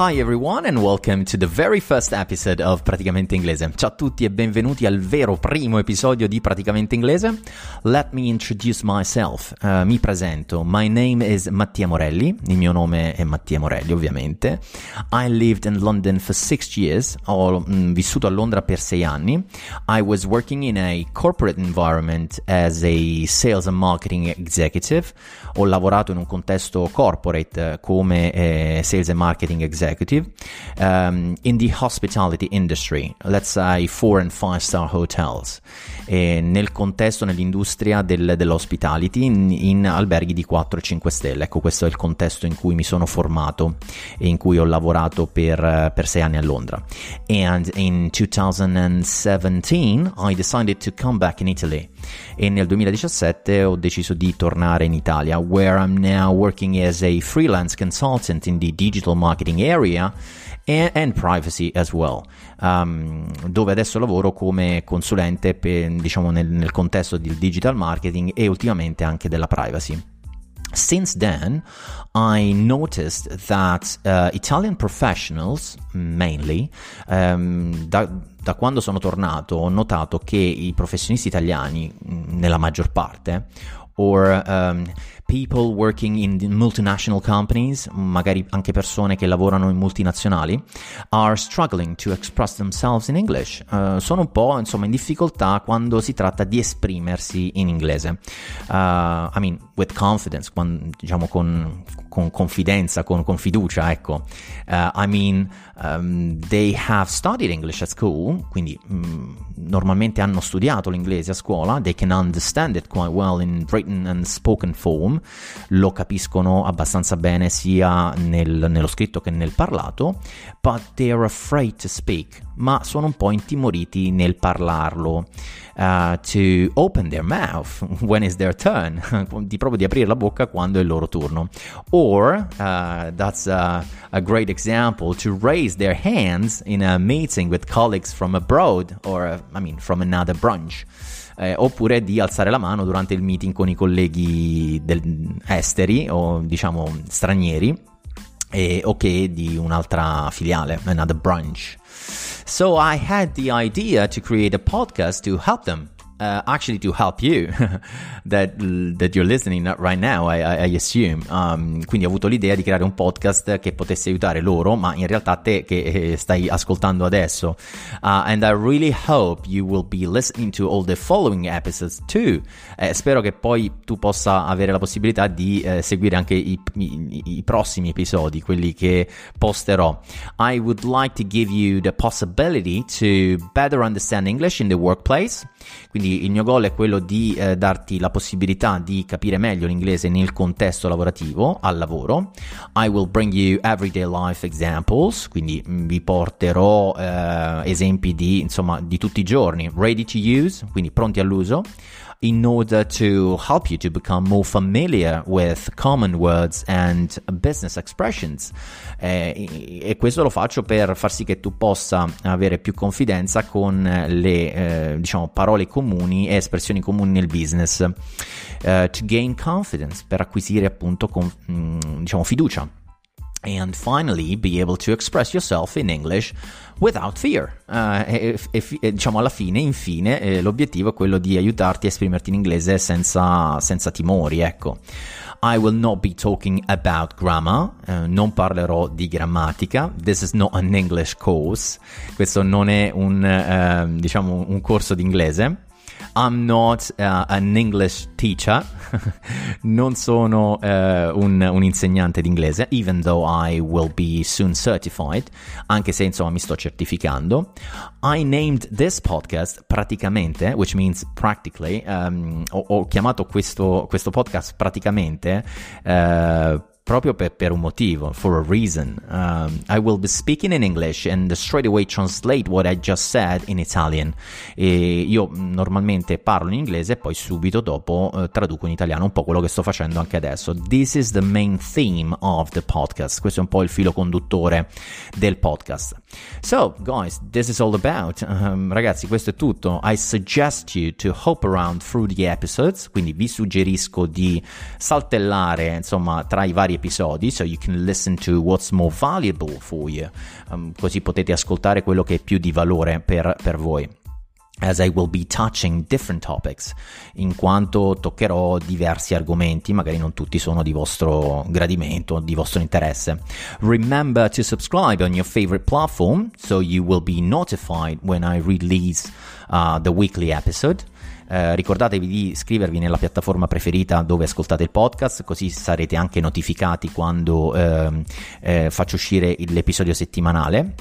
Hi everyone and welcome to the very first episode of Praticamente Inglese. Ciao a tutti e benvenuti al vero primo episodio di Praticamente Inglese. Let me introduce myself. Uh, mi presento. My name is Mattia Morelli. Il mio nome è Mattia Morelli, ovviamente. I lived in London for six years. Ho mm, vissuto a Londra per sei anni. I was working in a corporate environment as a sales and marketing executive. Ho lavorato in un contesto corporate come eh, sales and marketing executive executive um, in the hospitality industry, let's say four and five star hotels, e nel contesto, nell'industria del, dell'hospitality in, in alberghi di 4-5 stelle. Ecco, questo è il contesto in cui mi sono formato e in cui ho lavorato per, per sei anni a Londra. And in 2017 I decided to come back in Italy e nel 2017 ho deciso di tornare in Italia, where I'm now working as a freelance consultant in the digital marketing area and, and privacy as well, um, dove adesso lavoro come consulente per, diciamo, nel, nel contesto del digital marketing e ultimamente anche della privacy. Since then, I noticed that uh, Italian professionals, mainly, um, da, da, quando sono tornato, ho notato che i professionisti italiani, nella maggior parte, or um, people working in multinational companies, magari anche persone che lavorano in multinazionali, are struggling to express themselves in English. Uh, sono un po' insomma in difficoltà quando si tratta di esprimersi in inglese. Uh, I mean, with confidence, quando, diciamo con, con confidenza, con, con fiducia, ecco. Uh, I mean, um, they have studied English at school, quindi um, normalmente hanno studiato l'inglese a scuola, they can understand it quite well in written and spoken form, lo capiscono abbastanza bene sia nel, nello scritto che nel parlato, but they are afraid to speak, ma sono un po' intimoriti nel parlarlo. Uh, to open their mouth when it's their turn, di proprio di aprire la bocca quando è il loro turno. Or, uh, that's a, a, great example, to raise their hands in a meeting with colleagues from abroad or, I mean, from another branch. Eh, oppure di alzare la mano durante il meeting con i colleghi del, esteri o diciamo stranieri e, o di un'altra filiale, another branch. So I had the idea to create a podcast to help them. Uh, actually, to help you that that you're listening right now, I, I assume. Um, quindi ho avuto l'idea di creare un podcast che potesse aiutare loro, ma in realtà te che eh, stai ascoltando adesso. Uh, and I really hope you will be listening to all the following episodes too. Eh, spero che poi tu possa avere la possibilità di eh, seguire anche i, i, i prossimi episodi, quelli che posterò. I would like to give you the possibility to better understand English in the workplace. Quindi il mio goal è quello di eh, darti la possibilità di capire meglio l'inglese nel contesto lavorativo, al lavoro. I will bring you everyday life examples, quindi vi porterò eh, esempi di, insomma, di tutti i giorni, ready to use, quindi pronti all'uso in order to help you to become more familiar with common words and business expressions. Eh, e questo lo faccio per far sì che tu possa avere più confidenza con le eh, diciamo, parole comuni e espressioni comuni nel business. Uh, to gain confidence, per acquisire appunto con, mm, diciamo, fiducia and finally be able to express yourself in English without fear. Uh, e, e, e, diciamo alla fine, infine, eh, l'obiettivo è quello di aiutarti a esprimerti in inglese senza, senza timori, ecco. I will not be talking about grammar, uh, non parlerò di grammatica. This is not an English course. Questo non è un, uh, diciamo, un corso di inglese. I'm not uh, an English teacher, non sono uh, un, un, insegnante di inglese, even though I will be soon certified, anche se insomma mi sto certificando. I named this podcast praticamente, which means practically, um, ho, ho, chiamato questo, questo podcast praticamente uh, proprio per, per, un motivo, for a reason. Um, I will be speaking in English and straight away translate what I just said in Italian. E io normalmente parlo in inglese e poi subito dopo uh, traduco in italiano un po' quello che sto facendo anche adesso. This is the main theme of the podcast. Questo è un po' il filo conduttore del podcast. So, guys, this is all about. Um, ragazzi, questo è tutto. I suggest you to hop around through the episodes, quindi vi suggerisco di saltellare, insomma, tra i vari episodi, so you can listen to what's more valuable for you, um, così potete ascoltare quello che è più di valore per, per voi as I will be touching different topics, in quanto toccherò diversi argomenti, magari non tutti sono di vostro gradimento, di vostro interesse. Remember to subscribe on your favorite platform so you will be notified when I release uh, the weekly episode. Eh, ricordatevi di iscrivervi nella piattaforma preferita dove ascoltate il podcast, così sarete anche notificati quando eh, eh, faccio uscire l'episodio settimanale.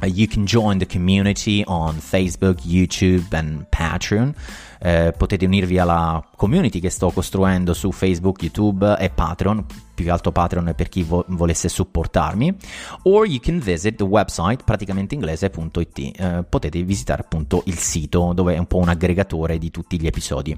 Uh, you can join the community on Facebook, YouTube and Patreon. Eh, potete unirvi alla community che sto costruendo su Facebook, YouTube e Patreon, più che altro Patreon per chi vo- volesse supportarmi, or you can visit the website praticamenteinglese.it. Eh, potete visitare appunto il sito dove è un po' un aggregatore di tutti gli episodi.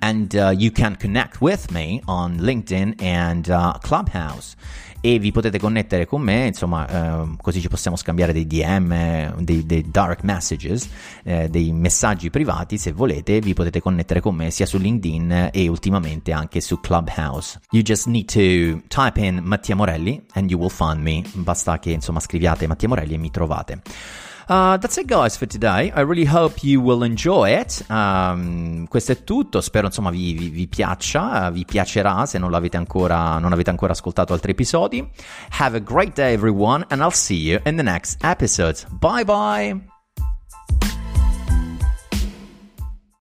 And uh, you can connect with me on LinkedIn and uh, Clubhouse e vi potete connettere con me, insomma, eh, così ci possiamo scambiare dei DM, dei, dei dark messages, eh, dei messaggi privati se volete, vi potete connettere con me sia su LinkedIn e ultimamente anche su Clubhouse. You just need to type in Mattia Morelli and you will find me, basta che insomma scriviate Mattia Morelli e mi trovate. Uh, that's it guys for today. I really hope you will enjoy it. Um, questo è tutto, spero insomma vi, vi, vi piaccia, uh, vi piacerà se non ancora, non avete ancora ascoltato altri episodi. Have a great day everyone and I'll see you in the next episode. Bye bye!